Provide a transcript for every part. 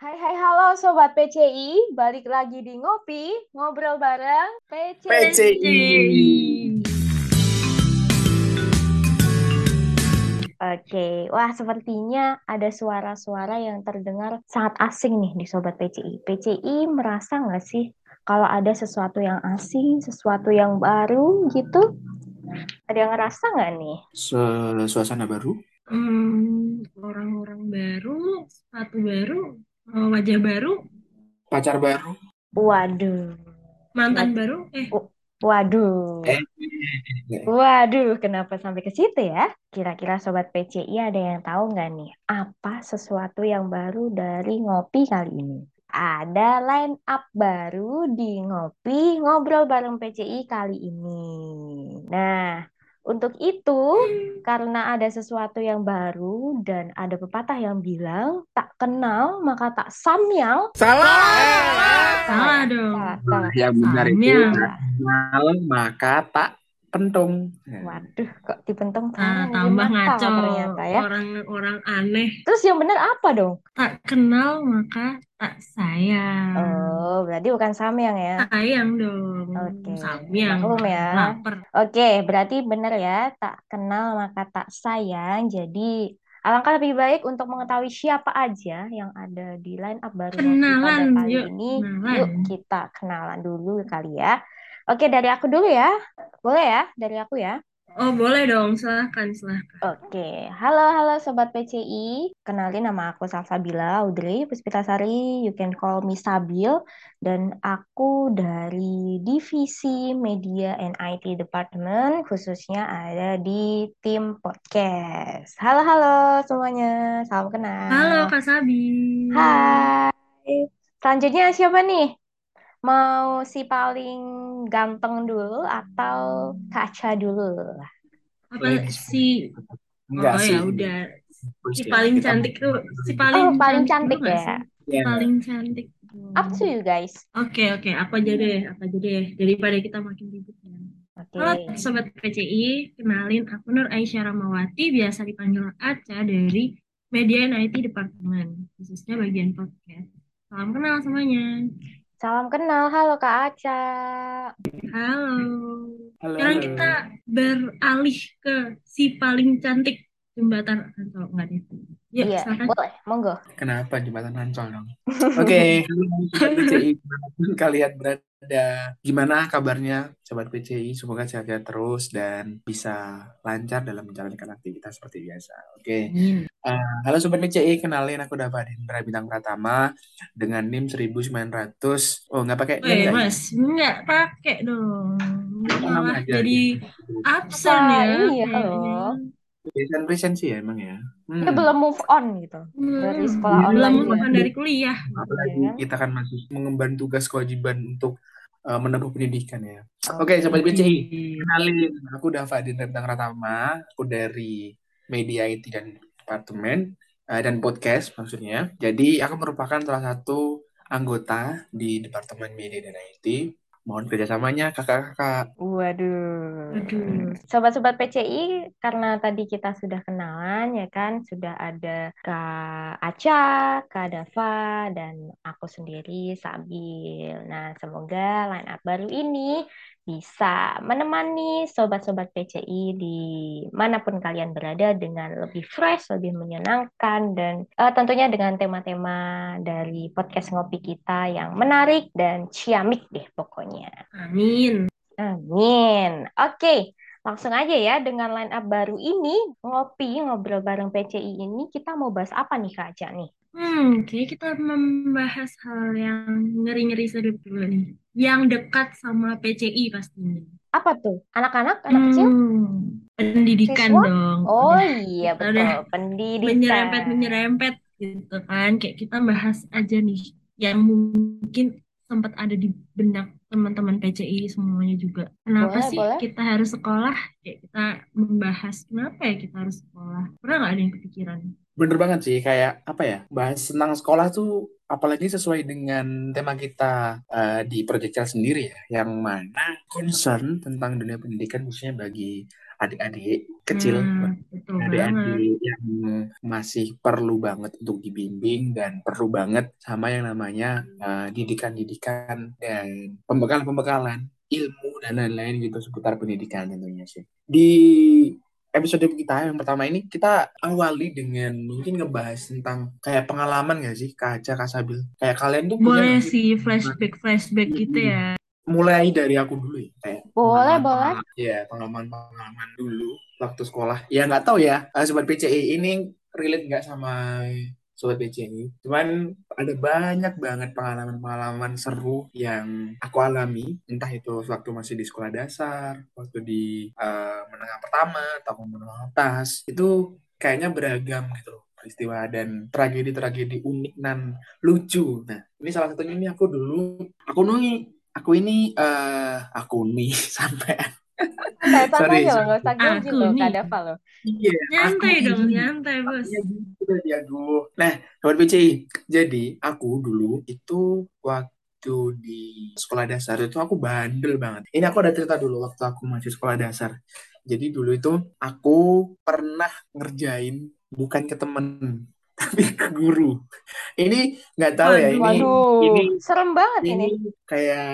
Hai hai halo sobat PCI, balik lagi di Ngopi, ngobrol bareng PCI. PCI. Oke, wah sepertinya ada suara-suara yang terdengar sangat asing nih di sobat PCI. PCI merasa nggak sih kalau ada sesuatu yang asing, sesuatu yang baru gitu? Ada yang ngerasa nggak nih? Su- suasana baru? Hmm, orang-orang baru, sepatu baru, wajah baru, Pacar baru? Waduh, mantan baru, eh, waduh. Eh. Waduh, kenapa sampai ke situ ya? Kira-kira Sobat PCI ada yang tahu nggak nih apa sesuatu yang baru dari ngopi kali ini? Ada line up baru di ngopi ngobrol bareng PCI kali ini. Nah, untuk itu karena ada sesuatu yang baru dan ada pepatah yang bilang tak kenal maka tak samyang. Salah! salah dong. Salah, salah. Yang benar itu kenal maka tak pentung. Waduh, kok dipentung Nah, salah? tambah ngaco, ternyata ya. orang-orang aneh. Terus yang benar apa dong? Tak kenal maka tak sayang. Oh, berarti bukan samyang ya. Sayang dong. Oke, Samyang. maklum ya. Laper. Oke, berarti benar ya, tak kenal maka tak sayang. Jadi, alangkah lebih baik untuk mengetahui siapa aja yang ada di line up baru pada Kenalan, kali yuk, ini. kenalan. Yuk, kita kenalan dulu kali ya. Oke, dari aku dulu ya. Boleh ya? Dari aku ya. Oh, boleh dong. Silahkan, silahkan. Oke, halo halo sobat PCI. Kenalin nama aku Salsabila Audrey Puspitasari. You can call me Sabil. Dan aku dari divisi Media and IT Department, khususnya ada di tim podcast. Halo halo semuanya, salam kenal. Halo, Kak Sabi. Hai. Selanjutnya siapa nih? Mau si paling ganteng dulu atau Kaca dulu? Apa Ladies si Enggak oh sih. ya udah si Ya, paling kita- cantik tuh si paling Oh, paling cantik nggak ya. Ya, paling cantik Up to you guys. oke oke. Apa aja deh apa aja deh. Daripada kita makin ribut ya. Oke. halo sobat PCI kenalin aku Nur Aisyah Ramawati. Biasa dipanggil Aca dari Media and IT Department khususnya bagian podcast. Salam kenal semuanya Salam kenal, halo Kak Aca. halo Halo, sekarang halo. kita beralih ke si paling cantik jembatan Ancol enggak deh ya Iya, silakan boleh, monggo. Kenapa jembatan Ancol dong? Oke, PCI, di mana pun kalian berada. Gimana kabarnya Sobat PCI? Semoga sehat-sehat terus dan bisa lancar dalam menjalankan aktivitas seperti biasa. Oke, Amin. Eh, halo Sobat PCI, kenalin aku Dava Hendra Bintang Pratama dengan NIM 1900. Oh, nggak pakai Weh, ya? Mas, nggak pakai dong. Malah jadi gitu. absen Ah, ya iya loh. Present present sih ya emang ya. Hmm. Dia belum move on gitu. Dari Hmm, sekolah belum online move dia. on dari kuliah. Apalagi Iya kan? kita kan masih mengemban tugas kewajiban untuk uh, menempuh pendidikan ya. Oke. Oke, Sobat Oke. PCI, kenalin. Aku Davadin Rentang Ratama. Aku dari Media IT dan Departemen uh, dan Podcast maksudnya. Jadi aku merupakan salah satu anggota di Departemen Media dan IT. Mohon kerjasamanya kakak-kakak. Waduh. Aduh. Sobat-sobat PCI, karena tadi kita sudah kenalan ya kan, sudah ada Kak Aca, Kak Dava, dan aku sendiri Sabil. Nah, semoga line up baru ini bisa menemani sobat-sobat PCI di mana pun kalian berada dengan lebih fresh, lebih menyenangkan, dan eh, tentunya dengan tema-tema dari podcast ngopi kita yang menarik dan ciamik deh pokoknya. Amin. Amin. Oke, langsung aja ya dengan line up baru ini, ngopi, ngobrol bareng PCI ini, kita mau bahas apa nih Kak Aca nih? Hmm, kayak kita membahas hal yang ngeri-ngeri sedikit dulu nih. Yang dekat sama PCI pastinya. Apa tuh? Anak-anak, anak kecil? Hmm, pendidikan Siswa? dong. Oh Udah iya betul, udah pendidikan. menyerempet-menyerempet gitu kan. Kayak kita bahas aja nih yang mungkin sempat ada di benak teman-teman PCI semuanya juga. Kenapa Boleh, sih boleh. kita harus sekolah? Kayak kita membahas kenapa ya kita harus sekolah. Pernah nggak ada yang kepikiran? Bener banget sih, kayak apa ya, bahas tentang sekolah tuh apalagi sesuai dengan tema kita eh, di Project Child sendiri ya, yang mana concern tentang dunia pendidikan khususnya bagi adik-adik kecil, banget. adik-adik yang masih perlu banget untuk dibimbing dan perlu banget sama yang namanya uh, didikan-didikan dan pembekalan-pembekalan ilmu dan lain-lain gitu seputar pendidikan tentunya sih. Di episode kita yang pertama ini kita awali dengan mungkin ngebahas tentang kayak pengalaman gak sih Kak Aca, Kak Sabil? Kayak kalian tuh punya Boleh sih sih flashback-flashback gitu ya. mulai dari aku dulu ya kayak Boleh, pengalaman boleh. ya pengalaman pengalaman dulu waktu sekolah ya nggak tahu ya eh, sobat PCI ini relate nggak sama sobat PCI cuman ada banyak banget pengalaman-pengalaman seru yang aku alami. Entah itu waktu masih di sekolah dasar waktu di eh, menengah pertama atau menengah atas. Itu kayaknya beragam gitu loh peristiwa dan tragedi-tragedi unik dan lucu. Nah, ini salah satunya ini aku dulu, aku nih, aku ini, eh aku nih sampai Santai-santai Sorry, aja loh, nggak usah Aku ganjil loh, nih. Kak Dava loh. iya, Nyantai dong, ini. nyantai bos. Iya gitu aduh. Nah, sobat PCI, jadi aku dulu itu waktu di sekolah dasar itu aku bandel banget. Ini aku ada cerita dulu waktu aku masih sekolah dasar. Jadi dulu itu aku pernah ngerjain bukan ke temen, tapi ke guru. Ini nggak tahu ya, ini Waduh, ini serem banget ini. ini kayak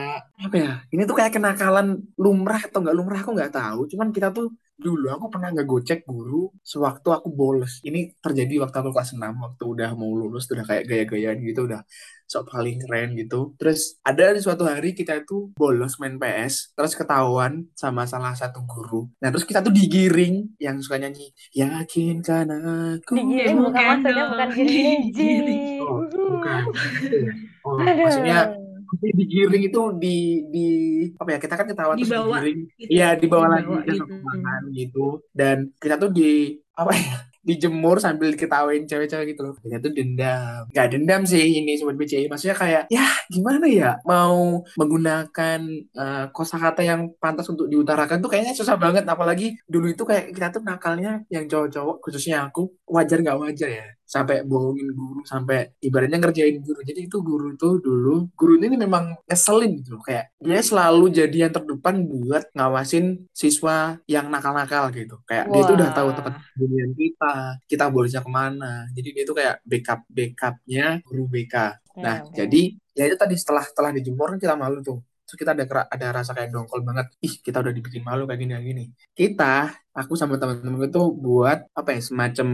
apa ya? Ini tuh kayak kenakalan lumrah atau nggak lumrah aku nggak tahu. Cuman kita tuh dulu aku pernah nggak gocek guru sewaktu aku bolos. Ini terjadi waktu aku kelas 6 waktu udah mau lulus udah kayak gaya-gayaan gitu udah sok paling keren gitu. Terus ada di suatu hari kita itu bolos main PS, terus ketahuan sama salah satu guru. Nah terus kita tuh digiring yang suka nyanyi yakinkan aku. Digiring bukan Bukan maksudnya bukan digiring. Oh, bukan. Oh, maksudnya digiring itu di di apa ya kita kan ketahuan terus Dibawa digiring gitu. iya dibawa lagi Dibawa ke gitu. sekolahan gitu. Dan kita tuh di apa ya dijemur sambil diketawain cewek-cewek gitu loh. Kita tuh dendam. Nggak dendam sih ini sobat BCI maksudnya kayak ya gimana ya? Mau menggunakan eh, kosakata yang pantas untuk diutarakan tuh kayaknya susah banget. Apalagi dulu itu kayak kita tuh nakalnya yang cowok-cowok khususnya aku wajar nggak wajar ya sampai bohongin guru sampai ibaratnya ngerjain guru. Jadi itu guru tuh dulu guru ini memang ngeselin gitu loh. Kayak dia selalu jadi yang terdepan buat ngawasin siswa yang nakal-nakal gitu. Kayak dia tuh udah tahu Wah. tempat kemudian kita kita bolehnya ke mana. Jadi dia tuh kayak backup backupnya guru BK nah oke. jadi ya itu tadi setelah setelah dijemur kan kita malu tuh. Terus kita ada ada rasa kayak dongkol banget. Ih kita udah dibikin malu kayak gini kayak gini. Kita aku sama teman-teman itu buat apa ya semacam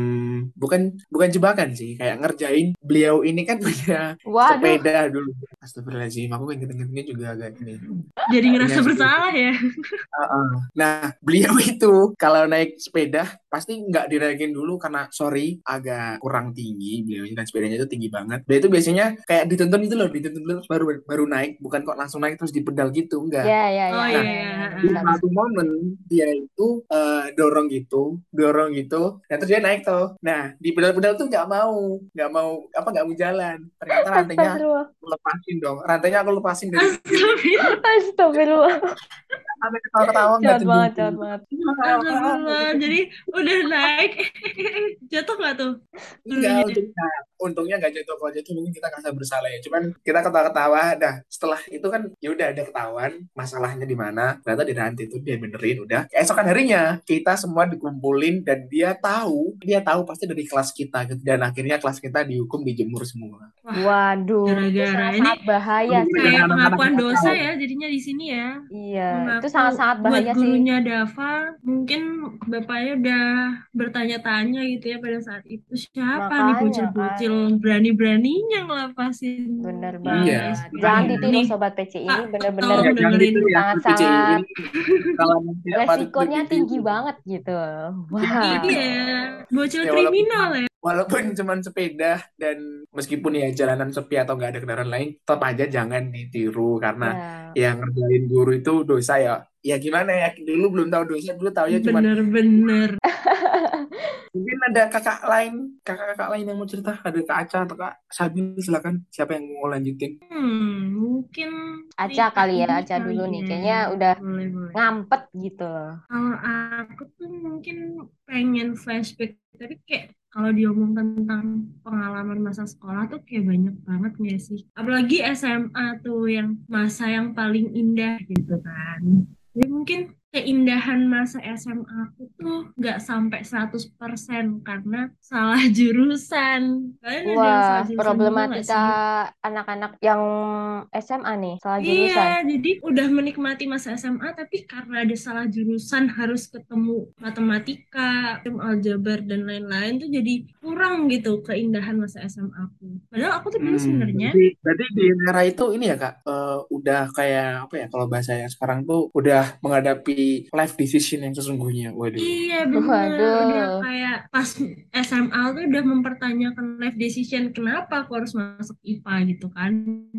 bukan bukan jebakan sih kayak ngerjain beliau ini kan punya Waduh, sepeda dulu Astagfirullahaladzim aku kayak gitu juga agak ini Jadi ngerasa Iya bersalah ya. Heeh. Nah, beliau itu kalau naik sepeda pasti nggak dinaikin dulu karena sorry agak kurang tinggi beliau dan sepedanya itu tinggi banget. Dia itu biasanya kayak dituntun itu loh, dituntun dulu terus baru baru naik, bukan kok langsung naik terus dipedal gitu, enggak. ya ya Oh ya. iya. ya. Di Bisa, bisa. satu momen dia itu eh, dorong gitu, dorong gitu, dan terus dia naik tuh. Nah, di pedal-pedal tuh nggak mau, nggak mau apa nggak mau jalan. Ternyata rantainya aku lepasin dong, rantainya aku lepasin dari Astagfirullah. Sampai ketawa-ketawa nggak Jahat banget, jahat banget. Jadi udah naik jatuh nggak tuh? Enggak, Gurunya. untungnya, untungnya nggak jatuh kalau jatuh mungkin kita ngerasa bersalah ya. Cuman kita ketawa-ketawa, dah setelah itu kan ya udah ada ketahuan masalahnya di mana. Ternyata di nanti itu dia benerin udah. Keesokan harinya kita semua dikumpulin dan dia tahu, dia tahu pasti dari kelas kita gitu. Dan akhirnya kelas kita dihukum dijemur semua. Waduh, Gara-gara sangat-sangat bahaya sih. Gara-gara Kayak pengakuan dosa ya jadinya di sini ya. Iya, itu Sangat-sangat buat bahaya sih. gurunya Dava mungkin bapaknya udah bertanya-tanya gitu ya pada saat itu siapa nih Makanya bocil-bocil berani-beraninya ngelapasin Bener Iya, banget. makanya. Jangan ditiru Nih, sobat PCI ini bener-bener Ya, dengerin. ya, sangat-sangat resikonya tinggi banget gitu. Wah. Iya, bocil Ya, kriminal ya. Walaupun cuman sepeda dan meskipun ya jalanan sepi atau nggak ada kendaraan lain, tetap aja jangan ditiru karena Ya. yang ngerjain guru itu dosa ya. Ya gimana ya, dulu belum tahu dosa, dulu taunya cuma Bener-bener. mungkin ada kakak lain, kakak-kakak lain yang mau cerita, ada Kak Aca atau Kak Sabil, silakan. Siapa yang mau lanjutin? Hmm, mungkin Aca kali ya, Aca kali dulu nih. ya. Kayaknya udah Boleh, boleh. ngampet gitu loh. Kalau aku tuh mungkin pengen flashback, tapi kayak kalau diomong tentang pengalaman masa sekolah tuh kayak banyak banget nggak sih? Apalagi SMA tuh yang masa yang paling indah gitu kan. Jadi mungkin keindahan masa SMA aku tuh nggak sampai 100% karena salah jurusan. Kalian ada yang salah Wah, jurusan problematika anak-anak yang SMA nih, salah Iya, jurusan. jadi udah menikmati masa SMA, tapi karena ada salah jurusan harus ketemu matematika, aljabar dan lain-lain tuh jadi kurang gitu keindahan masa SMA aku. Padahal aku tuh dulu Hmm, sebenarnya berarti, berarti di era itu ini ya Kak, eh, udah kayak apa ya kalau bahasa yang sekarang tuh udah menghadapi life decision yang sesungguhnya. Waduh. Iya bener, udah Waduh. kayak pas SMA tuh udah mempertanyakan life decision kenapa aku harus masuk IPA gitu kan.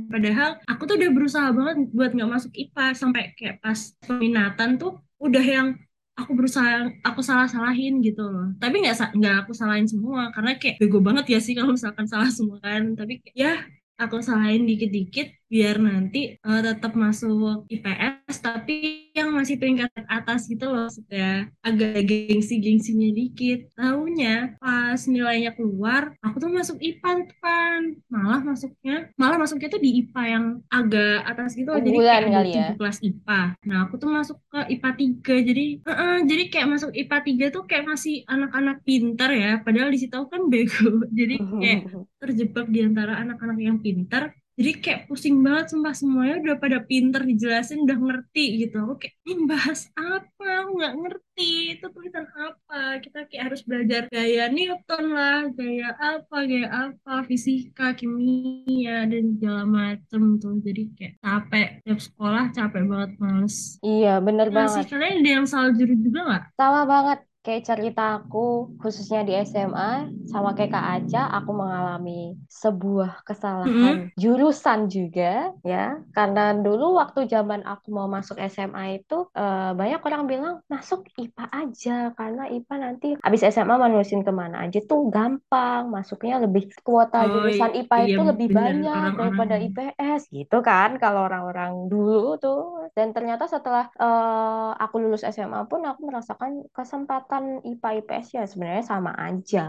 Padahal aku tuh udah berusaha banget buat nggak masuk IPA sampai kayak pas peminatan tuh udah yang aku berusaha aku salah-salahin gitu loh. Tapi nggak nggak aku salahin semua karena kayak bego banget ya sih kalau misalkan salah semua kan. Tapi kayak, ya aku salahin dikit-dikit biar nanti eh, tetap masuk IPS tapi yang masih peringkat atas gitu loh ya agak gengsi-gengsinya dikit. Tahunya pas nilainya keluar aku tuh masuk IPA depan malah masuknya malah masuknya tuh di IPA yang agak atas gitu loh jadi kayak ada kali ya. kelas IPA nah aku tuh masuk ke IPA 3 jadi eh, jadi kayak masuk IPA 3 tuh kayak masih anak-anak pintar ya padahal di situ aku kan bego. Jadi kayak terjebak di antara anak-anak yang pintar jadi kayak pusing banget sumpah semuanya udah pada pinter dijelasin udah ngerti gitu. Aku kayak ini bahas apa? Aku nggak ngerti. Itu tulisan apa? Kita kayak harus belajar gaya Newton lah gaya apa gaya apa fisika kimia dan segala macem tuh. Jadi kayak capek tiap sekolah capek banget males. Iya, bener nah sih banget. kalian ada yang salah juru juga nggak? Sama banget. Kayak cerita aku, khususnya di SMA, sama kayak Kak Aca, aku mengalami sebuah kesalahan jurusan juga, ya. Karena dulu waktu zaman aku mau masuk SMA itu, eh, banyak orang bilang, masuk IPA aja, karena IPA nanti habis SMA manusin ke mana aja tuh gampang, masuknya lebih, kuota oh jurusan IPA iya itu lebih bener banyak orang-orang daripada IPS, gitu kan, kalau orang-orang dulu tuh. Dan ternyata setelah eh, aku lulus SMA pun aku merasakan kesempatan IPA IPS ya sebenarnya sama aja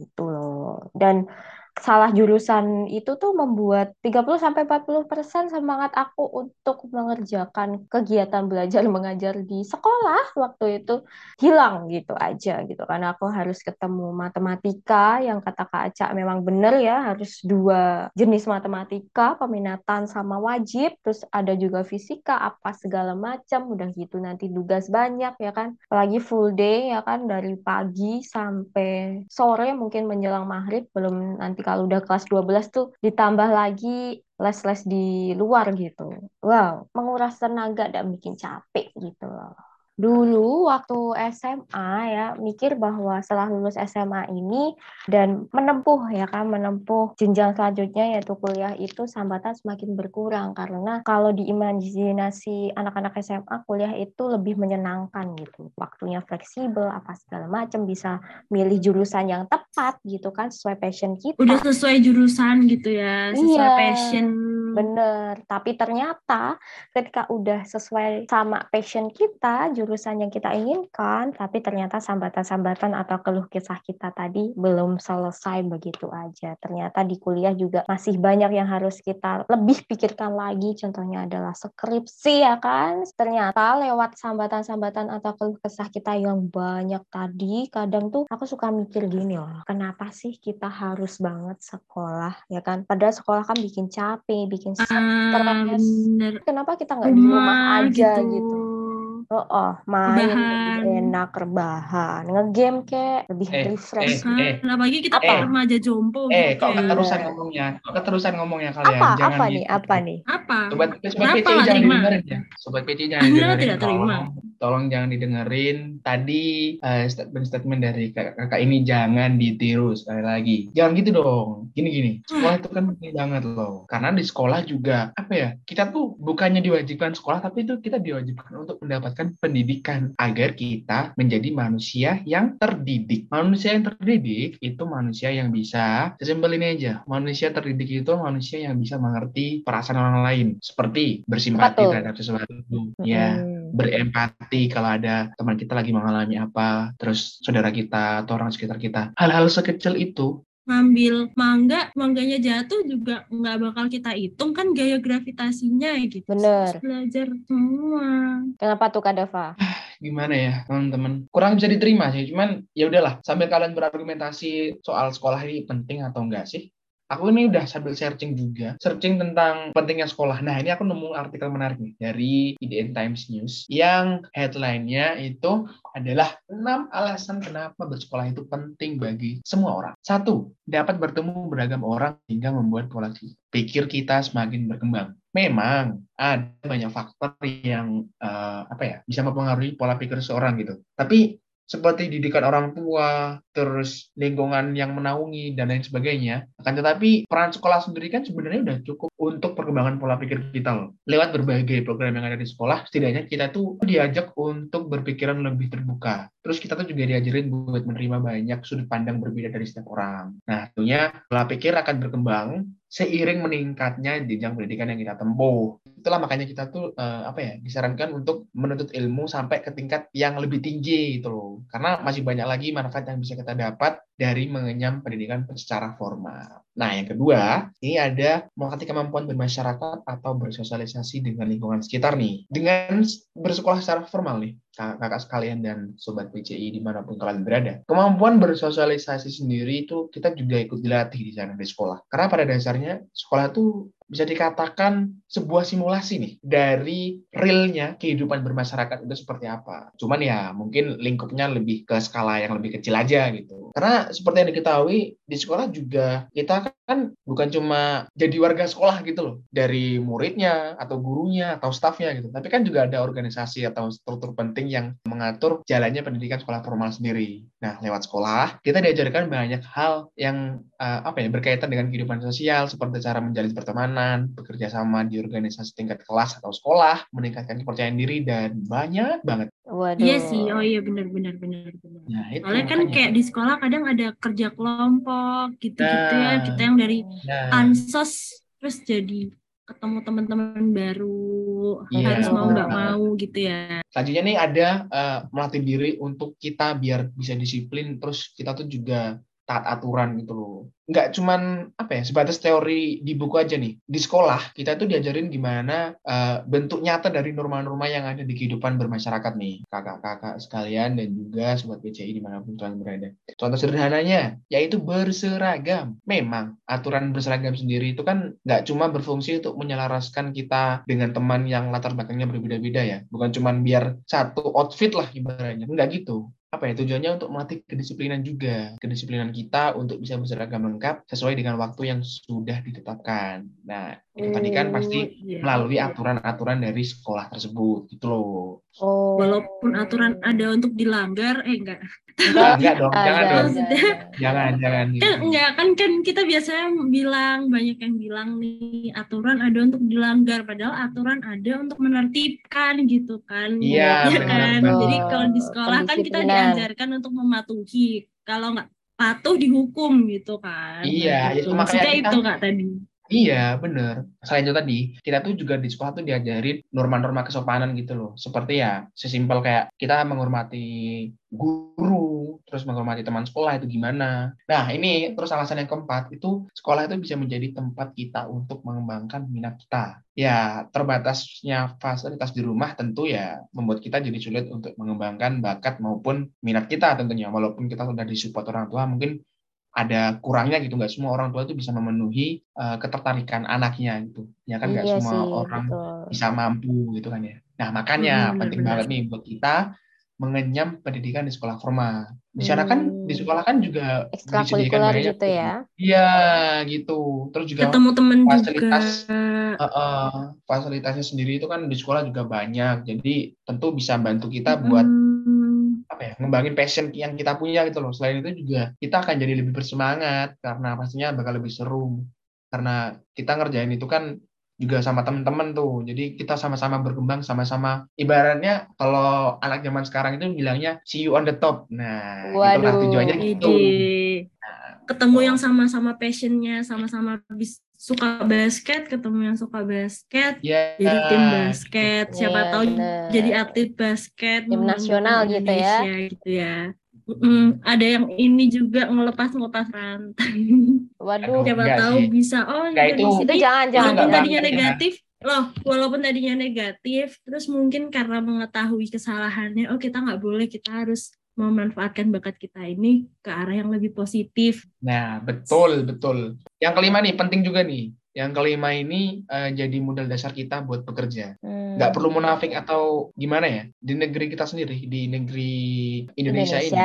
gitu loh. Dan salah jurusan itu tuh membuat 30 sampai 40% semangat aku untuk mengerjakan kegiatan belajar mengajar di sekolah waktu itu hilang gitu aja gitu. Karena aku harus ketemu matematika yang kata Kak Aca memang benar ya harus dua jenis matematika peminatan sama wajib. Terus ada juga fisika apa segala macam udah gitu nanti tugas banyak ya kan. Apalagi full day ya kan dari pagi sampai sore mungkin menjelang maghrib belum nanti kalau udah kelas 12 tuh ditambah lagi les-les di luar gitu. Wow menguras tenaga dan bikin capek gitu loh Dulu waktu SMA ya mikir bahwa setelah lulus SMA ini dan menempuh ya kan menempuh jenjang selanjutnya yaitu kuliah itu sambatan semakin berkurang. Karena kalau di imajinasi anak-anak SMA kuliah itu lebih menyenangkan gitu. Waktunya fleksibel apa segala macam bisa milih jurusan yang tepat gitu kan sesuai passion kita. Udah sesuai jurusan gitu ya sesuai Iya. passion Bener, tapi ternyata ketika udah sesuai sama passion kita, jurusan yang kita inginkan, tapi ternyata sambatan-sambatan atau keluh kisah kita tadi belum selesai begitu aja. Ternyata di kuliah juga masih banyak yang harus kita lebih pikirkan lagi, contohnya adalah skripsi ya kan. Ternyata lewat sambatan-sambatan atau keluh kesah kita yang banyak tadi, kadang tuh aku suka mikir gini loh, kenapa sih kita harus banget sekolah ya kan? Padahal sekolah kan bikin capek, bikin ah stres. bener Kenapa kita nggak di rumah aja gitu gitu? Oh, oh, main lebih rebahan enak, rebahan, ngegame kek, lebih Eh, refresh. eh, eh. kan apalagi kita Apa? kayak remaja jompo Eh, gitu kok ya keterusan ngomongnya? Kok keterusan ngomongnya kalian? Apa? Jangan Apa gitu. nih? Apa nih? apa Sobat, sobat PC nggak jangan terima? didengerin ya. Sobat PC jangan Anda didengerin. tidak terima. Tolong, tolong jangan didengerin. Tadi eh, statement-statement dari kakak-kakak ini jangan ditiru sekali lagi. Jangan gitu dong. Gini-gini. Sekolah itu kan penting banget loh. Karena di sekolah juga apa ya? Kita tuh bukannya diwajibkan sekolah, tapi itu kita diwajibkan untuk mendapatkan pendidikan agar kita menjadi manusia yang terdidik. Manusia yang terdidik itu manusia yang bisa sesimpel ini aja. Manusia terdidik itu manusia yang bisa mengerti perasaan orang lain, seperti bersimpati Betul. terhadap sesuatu, ya, Mm-mm. Berempati kalau ada teman kita lagi mengalami apa, terus saudara kita atau orang sekitar kita. Hal-hal sekecil itu ngambil mangga, mangganya jatuh juga nggak bakal kita hitung kan gaya gravitasinya gitu. Bener. Belajar semua. Kenapa tuh Kak Dava? gimana ya teman-teman kurang bisa diterima sih cuman ya udahlah sambil kalian berargumentasi soal sekolah ini penting atau enggak sih aku ini udah sambil searching juga, searching tentang pentingnya sekolah. Nah, ini aku nemu artikel menarik nih dari IDN Times News yang headline-nya itu adalah 6 alasan kenapa bersekolah itu penting bagi semua orang. Satu, dapat bertemu beragam orang hingga membuat pola pikir kita semakin berkembang. Memang ada banyak faktor yang uh, apa ya bisa mempengaruhi pola pikir seorang gitu. Tapi seperti didikan orang tua, terus lingkungan yang menaungi dan lain sebagainya. Akan tetapi peran sekolah sendiri kan sebenarnya udah cukup untuk perkembangan pola pikir kita loh. Lewat berbagai program yang ada di sekolah, setidaknya kita tuh diajak untuk berpikiran lebih terbuka. Terus kita tuh juga diajarin buat menerima banyak sudut pandang berbeda dari setiap orang. Nah, tentunya pola pikir akan berkembang seiring meningkatnya jenjang pendidikan yang kita tempuh. Itulah makanya kita tuh uh, apa ya disarankan untuk menuntut ilmu sampai ke tingkat yang lebih tinggi gitu loh. Karena masih banyak lagi manfaat yang bisa kita dapat dari mengenyam pendidikan secara formal. Nah, yang kedua, ini ada melatih kemampuan bermasyarakat atau bersosialisasi dengan lingkungan sekitar nih. Dengan bersekolah secara formal nih, kakak sekalian dan sobat PCI di mana pun kalian berada. Kemampuan bersosialisasi sendiri itu kita juga ikut dilatih di sana di sekolah. Karena pada dasarnya sekolah itu bisa dikatakan sebuah simulasi nih dari realnya kehidupan bermasyarakat itu seperti apa. Cuman ya mungkin lingkupnya lebih ke skala yang lebih kecil aja gitu. Karena seperti yang diketahui di sekolah juga kita kan bukan cuma jadi warga sekolah gitu loh dari muridnya atau gurunya atau stafnya gitu. Tapi kan juga ada organisasi atau struktur penting yang mengatur jalannya pendidikan sekolah formal sendiri. Nah, lewat sekolah kita diajarkan banyak hal yang uh, apa ya berkaitan dengan kehidupan sosial seperti cara menjalin pertemanan, bekerja sama di organisasi tingkat kelas atau sekolah, meningkatkan kepercayaan diri dan banyak banget. Waduh. Iya sih, oh iya benar benar benar benar. Nah, itu Soalnya kan kayak di sekolah kadang ada kerja kelompok gitu-gitu ya, nah, ya, kita yang dari nah. ansos terus jadi ketemu teman-teman baru iya. harus mau nggak mau gitu ya selanjutnya nih ada uh, melatih diri untuk kita biar bisa disiplin terus kita tuh juga taat aturan gitu loh. Nggak cuman apa ya sebatas teori di buku aja nih. Di sekolah kita tuh diajarin gimana uh, bentuk nyata dari norma-norma yang ada di kehidupan bermasyarakat nih. Kakak-kakak sekalian dan juga sobat PCI di mana pun kalian berada. Contoh sederhananya yaitu berseragam. Memang aturan berseragam sendiri itu kan nggak cuma berfungsi untuk menyelaraskan kita dengan teman yang latar belakangnya berbeda-beda ya. Bukan cuma biar satu outfit lah ibaratnya. Enggak gitu apa ya tujuannya untuk melatih kedisiplinan juga. Kedisiplinan kita untuk bisa berseragam lengkap sesuai dengan waktu yang sudah ditetapkan. Nah itu tadi kan pasti oh, iya. melalui aturan-aturan dari sekolah tersebut gitu loh oh. walaupun aturan ada untuk dilanggar eh enggak. Enggak, enggak dong. Jangan dong. jangan jangan. Kan enggak kan kan kita biasanya bilang banyak yang bilang nih aturan ada untuk dilanggar padahal aturan ada untuk menertibkan gitu kan. Iya ya kan? jadi kalau di sekolah kan kita diajarkan untuk mematuhi. Kalau nggak patuh dihukum gitu kan. Iya gitu. itu makanya kita, itu kak tadi Iya, bener. Selain itu tadi, kita tuh juga di sekolah tuh diajarin norma-norma kesopanan gitu loh. Seperti ya, sesimpel kayak kita menghormati guru, terus menghormati teman sekolah itu gimana. Nah, ini terus alasan yang keempat, itu sekolah itu bisa menjadi tempat kita untuk mengembangkan minat kita. Ya, terbatasnya fasilitas di rumah tentu ya membuat kita jadi sulit untuk mengembangkan bakat maupun minat kita tentunya. Walaupun kita sudah disupport orang tua, mungkin ada kurangnya gitu nggak semua orang tua itu bisa memenuhi uh, ketertarikan anaknya gitu ya kan nggak iya semua sih, orang betul. bisa mampu gitu kan ya nah makanya hmm, penting benar. banget nih buat kita mengenyam pendidikan di sekolah formal di sana kan hmm. di sekolah kan juga disediakan banyak gitu ya iya gitu terus juga ketemu temen fasilitas juga. Uh, uh, fasilitasnya sendiri itu kan di sekolah juga banyak jadi tentu bisa bantu kita buat hmm apa ya ngembangin passion yang kita punya gitu loh. Selain itu juga kita akan jadi lebih bersemangat karena pastinya bakal lebih seru. Karena kita ngerjain itu kan juga sama temen-temen tuh. Jadi kita sama-sama berkembang sama-sama ibaratnya kalau anak zaman sekarang itu bilangnya see you on the top. Nah Waduh, itulah tujuannya gitu. nah, ketemu yang sama-sama passionnya sama-sama bis suka basket ketemu yang suka basket yeah. jadi tim basket siapa yeah, tahu bener. jadi atlet basket tim nasional gitu ya gitu ya Mm, ada yang ini juga ngelepas-ngelepas rantai. Waduh, Aduh. Siapa enggak tahu sih. bisa oh Enggak, itu- itu sini jangan jangan walaupun tadinya ya. negatif loh walaupun tadinya negatif terus mungkin karena mengetahui kesalahannya oh kita nggak boleh kita harus memanfaatkan bakat kita ini ke arah yang lebih positif Nah, betul, betul. Yang kelima nih, penting juga nih. Yang kelima ini eh, jadi modal dasar kita buat bekerja. Hmm. Nggak perlu munafik atau gimana ya. Di negeri kita sendiri, di negeri Indonesia, ini,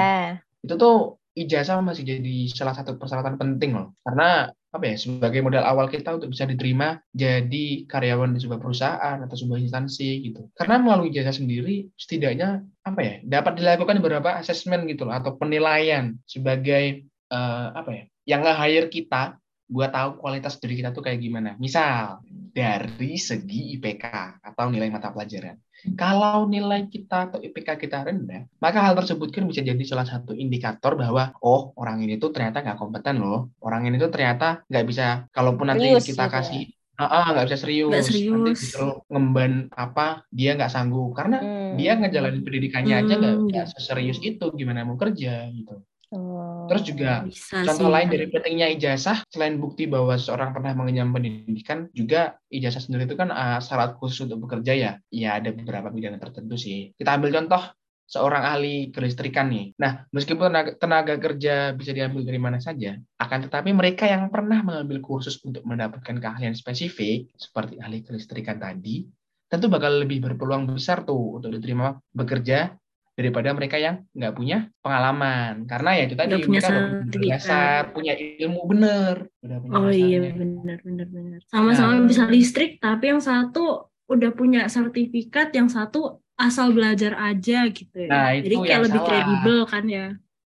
itu tuh ijazah masih jadi salah satu persyaratan penting loh. Karena apa ya, sebagai modal awal kita untuk bisa diterima jadi karyawan di sebuah perusahaan atau sebuah instansi gitu. Karena melalui ijazah sendiri, setidaknya apa ya, dapat dilakukan beberapa asesmen gitu loh, atau penilaian sebagai eh, apa ya, yang nge-hire kita buat tahu kualitas diri kita tuh kayak gimana. Misal dari segi IPK atau nilai mata pelajaran. Kalau nilai kita atau IPK kita rendah, maka hal tersebut kan bisa jadi salah satu indikator bahwa oh orang ini tuh ternyata nggak kompeten loh. Orang ini tuh ternyata nggak bisa. Kalaupun nanti Serius kita gitu ya. kasih Ah, ah, nggak bisa serius. Nggak serius. Nanti disuruh ngemban apa, dia nggak sanggup. Karena Hmm. dia ngejalanin pendidikannya aja nggak Hmm, nggak seserius itu, gimana mau kerja gitu. Oh. Terus juga bisa Contoh sih lain dari pentingnya ijazah, selain bukti bahwa seorang pernah mengenyam pendidikan, juga ijazah sendiri itu kan uh, syarat khusus untuk bekerja ya. Ya ada beberapa bidang tertentu sih. Kita ambil contoh seorang ahli kelistrikan nih. Nah, meskipun tenaga, tenaga kerja bisa diambil dari mana saja, akan tetapi mereka yang pernah mengambil kursus untuk mendapatkan keahlian spesifik, seperti ahli kelistrikan tadi, tentu bakal lebih berpeluang besar tuh untuk diterima bekerja daripada mereka yang nggak punya pengalaman karena ya itu tadi punya mereka punya sertifikat. dasar punya ilmu bener udah punya oh iya dasarnya. benar benar benar sama-sama Nah. bisa listrik tapi yang satu udah punya sertifikat yang satu asal belajar aja gitu ya Nah, jadi itu kayak yang lebih salah. kredibel kan ya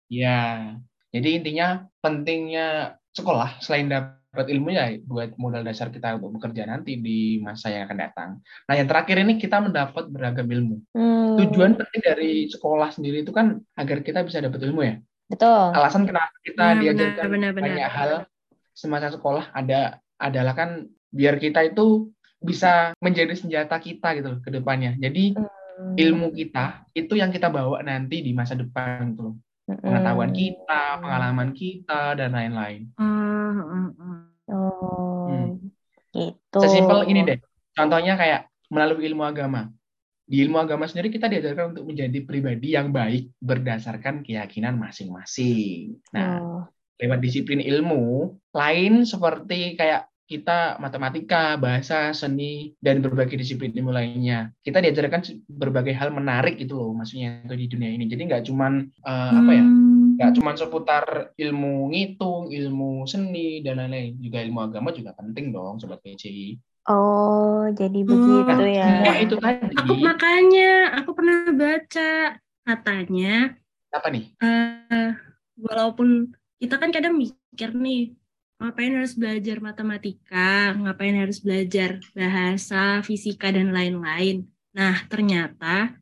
ya jadi intinya pentingnya sekolah selain dapat ilmu ya buat modal dasar kita untuk bekerja nanti di masa yang akan datang nah yang terakhir ini kita mendapat beragam ilmu Hmm. tujuan penting dari sekolah sendiri itu kan agar kita bisa dapat ilmu ya betul. alasan kenapa kita Nah, diajarkan benar, benar, benar. banyak hal semasa sekolah ada adalah kan biar kita itu bisa menjadi senjata kita gitu loh ke depannya. Jadi Hmm. ilmu kita itu yang kita bawa nanti di masa depan gitu loh. Hmm. Pengetahuan kita, pengalaman kita dan lain-lain. Ah. Hmm. gitu. Sesimpel ini deh. Contohnya kayak melalui ilmu agama. Di ilmu agama sendiri kita diajarkan untuk menjadi pribadi yang baik berdasarkan keyakinan masing-masing. Nah, Oh. lewat disiplin ilmu lain seperti kayak kita matematika, bahasa, seni, dan berbagai disiplin ilmu lainnya. Kita diajarkan berbagai hal menarik itu loh, maksudnya itu di dunia ini. Jadi nggak cuman eh, apa ya, Hmm. Nggak cuman seputar ilmu ngitung, ilmu seni dan lain-lain. Juga ilmu agama juga penting dong, sobat PCI. Oh, jadi Oh. begitu Nah, ya. semua itu tadi Aku makanya aku pernah baca katanya apa nih? eh walaupun kita kan kadang mikir nih ngapain harus belajar matematika, ngapain harus belajar bahasa, fisika dan lain-lain. Nah, ternyata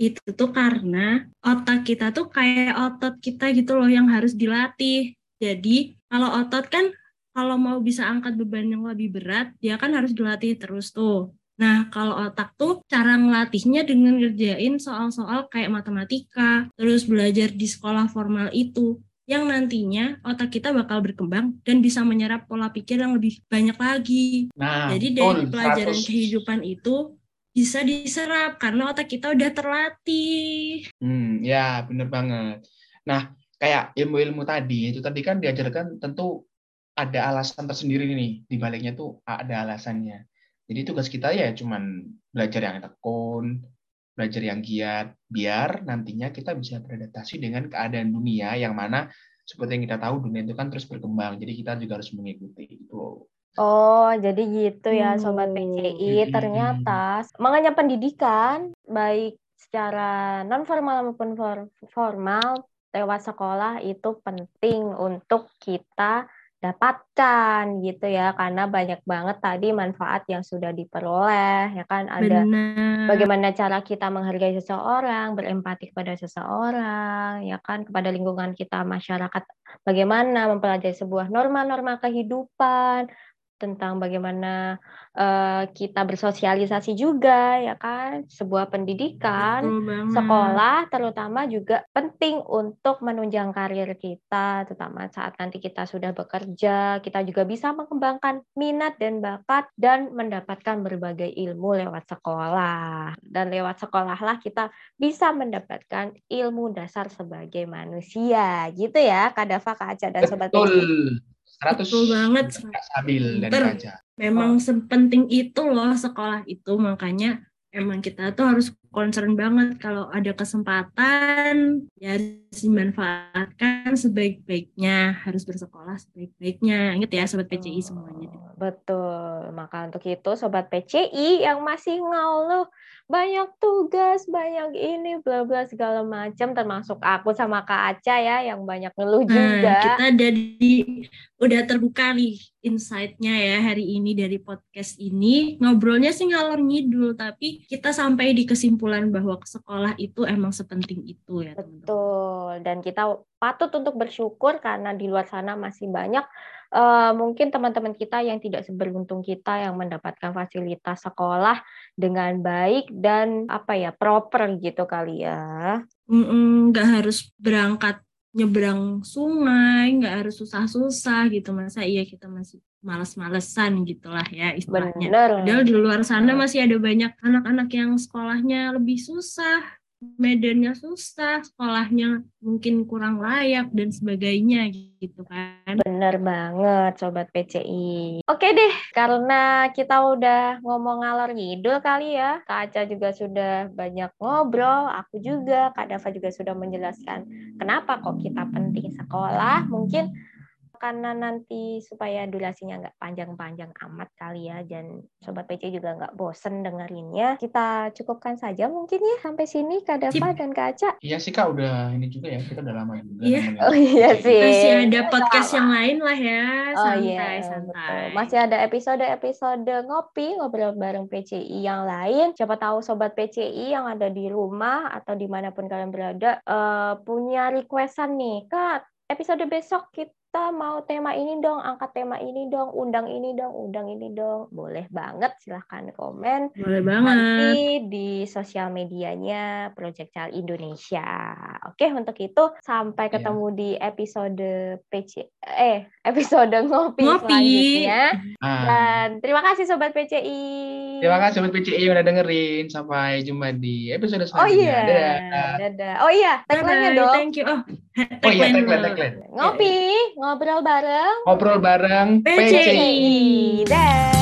itu tuh karena otak kita tuh kayak otot kita gitu loh yang harus dilatih. Jadi, kalau otot kan kalau mau bisa angkat beban yang lebih berat, dia kan harus dilatih terus tuh. Nah, kalau otak tuh cara ngelatihnya dengan ngerjain soal-soal kayak matematika, terus belajar di sekolah formal itu, yang nantinya otak kita bakal berkembang dan bisa menyerap pola pikir yang lebih banyak lagi. Nah, Jadi betul, dari pelajaran 100. kehidupan itu bisa diserap karena otak kita udah terlatih. Hmm, ya bener banget. Nah, kayak ilmu-ilmu tadi, itu tadi kan diajarkan tentu ada alasan tersendiri nih, di baliknya tuh ada alasannya. Jadi tugas kita ya cuman belajar yang tekun, belajar yang giat, biar nantinya kita bisa beradaptasi dengan keadaan dunia yang mana seperti yang kita tahu dunia itu kan terus berkembang, jadi kita juga harus mengikuti itu. Oh, jadi gitu ya Sobat Oh. PCI. Mm-mm. Ternyata mengenyam pendidikan baik secara non formal maupun for- formal lewat sekolah itu penting untuk kita dapatkan gitu ya karena banyak banget tadi manfaat yang sudah diperoleh ya kan ada Benar. bagaimana cara kita menghargai seseorang, berempati kepada seseorang, ya kan, kepada lingkungan kita, masyarakat, bagaimana mempelajari sebuah norma-norma kehidupan, tentang bagaimana uh, kita bersosialisasi juga ya kan? Sebuah pendidikan sekolah terutama juga penting untuk menunjang karir kita terutama saat nanti kita sudah bekerja kita juga bisa mengembangkan minat dan bakat dan mendapatkan berbagai ilmu lewat sekolah. Dan lewat sekolahlah kita bisa mendapatkan ilmu dasar sebagai manusia gitu ya Kak Dava Kak Aca dan Sobat Betul. 100 Betul banget. Sabil dan kaca. Memang sepenting itu loh sekolah itu makanya emang kita tuh harus concern banget kalau ada kesempatan ya harus dimanfaatkan sebaik-baiknya harus bersekolah sebaik-baiknya ingat ya sobat PCI semuanya Betul. Maka untuk itu sobat PCI yang masih ngeluh banyak tugas, banyak ini bla bla segala macam termasuk aku sama Kak Aca ya yang banyak ngeluh Nah, juga. kita ada di udah terbuka nih insight-nya ya hari ini dari podcast ini. Ngobrolnya sih ngalor ngidul, tapi kita sampai di kesimpulan bahwa sekolah itu emang sepenting itu ya, teman-teman. Betul. Dan kita patut untuk bersyukur karena di luar sana masih banyak eh, mungkin teman-teman kita yang tidak seberuntung kita yang mendapatkan fasilitas sekolah dengan baik dan apa ya proper gitu kali ya. Nggak harus berangkat nyebrang sungai, nggak harus susah-susah gitu. Masa iya kita masih males-malesan gitulah ya istilahnya. Bener. Padahal di luar sana masih ada banyak anak-anak yang sekolahnya lebih susah, medannya susah, sekolahnya mungkin kurang layak dan sebagainya gitu kan. Bener banget Sobat PCI. Oke deh, karena kita udah ngomong ngalor ngidul kali ya. Kak Aca juga sudah banyak ngobrol, aku juga, Kak Dava juga sudah menjelaskan kenapa kok kita penting sekolah. Mungkin karena nanti supaya durasinya nggak panjang-panjang amat kali ya dan Sobat PC juga nggak bosen dengerinnya. Kita cukupkan saja mungkin ya sampai sini Kak Dava Sip. dan Kak Aca. Iya sih Kak, udah ini juga ya. Kita udah lama juga. Iya. nemenin. Oh iya sih. Masih ada podcast yang lain lah ya, Oh iya, santai betul. santai. Masih ada episode-episode ngopi ngobrol bareng PCI yang lain. Siapa tahu sobat PCI yang ada di rumah atau di mana pun kalian berada eh, punya requestan nih, Kak. Episode besok kita mau tema ini dong, angkat tema ini dong, undang ini dong, undang ini dong. Boleh banget, silahkan komen Boleh banget. nanti di sosial medianya Project Child Indonesia. Oke, untuk itu sampai Iya. ketemu di episode PC eh episode ngopi, Ngopi. selanjutnya. Ah, Dan terima kasih sobat PCI. terima kasih Sobat PCI udah dengerin. Sampai jumpa di episode Oh selanjutnya. iya. Dadah. Dadah. Oh iya, tagline-nya dong. Thank you. Oh, Oh iya, tagline tagline, dulu. tagline. Ngopi, ngobrol bareng Ngobrol bareng PCI. PCI. Dah.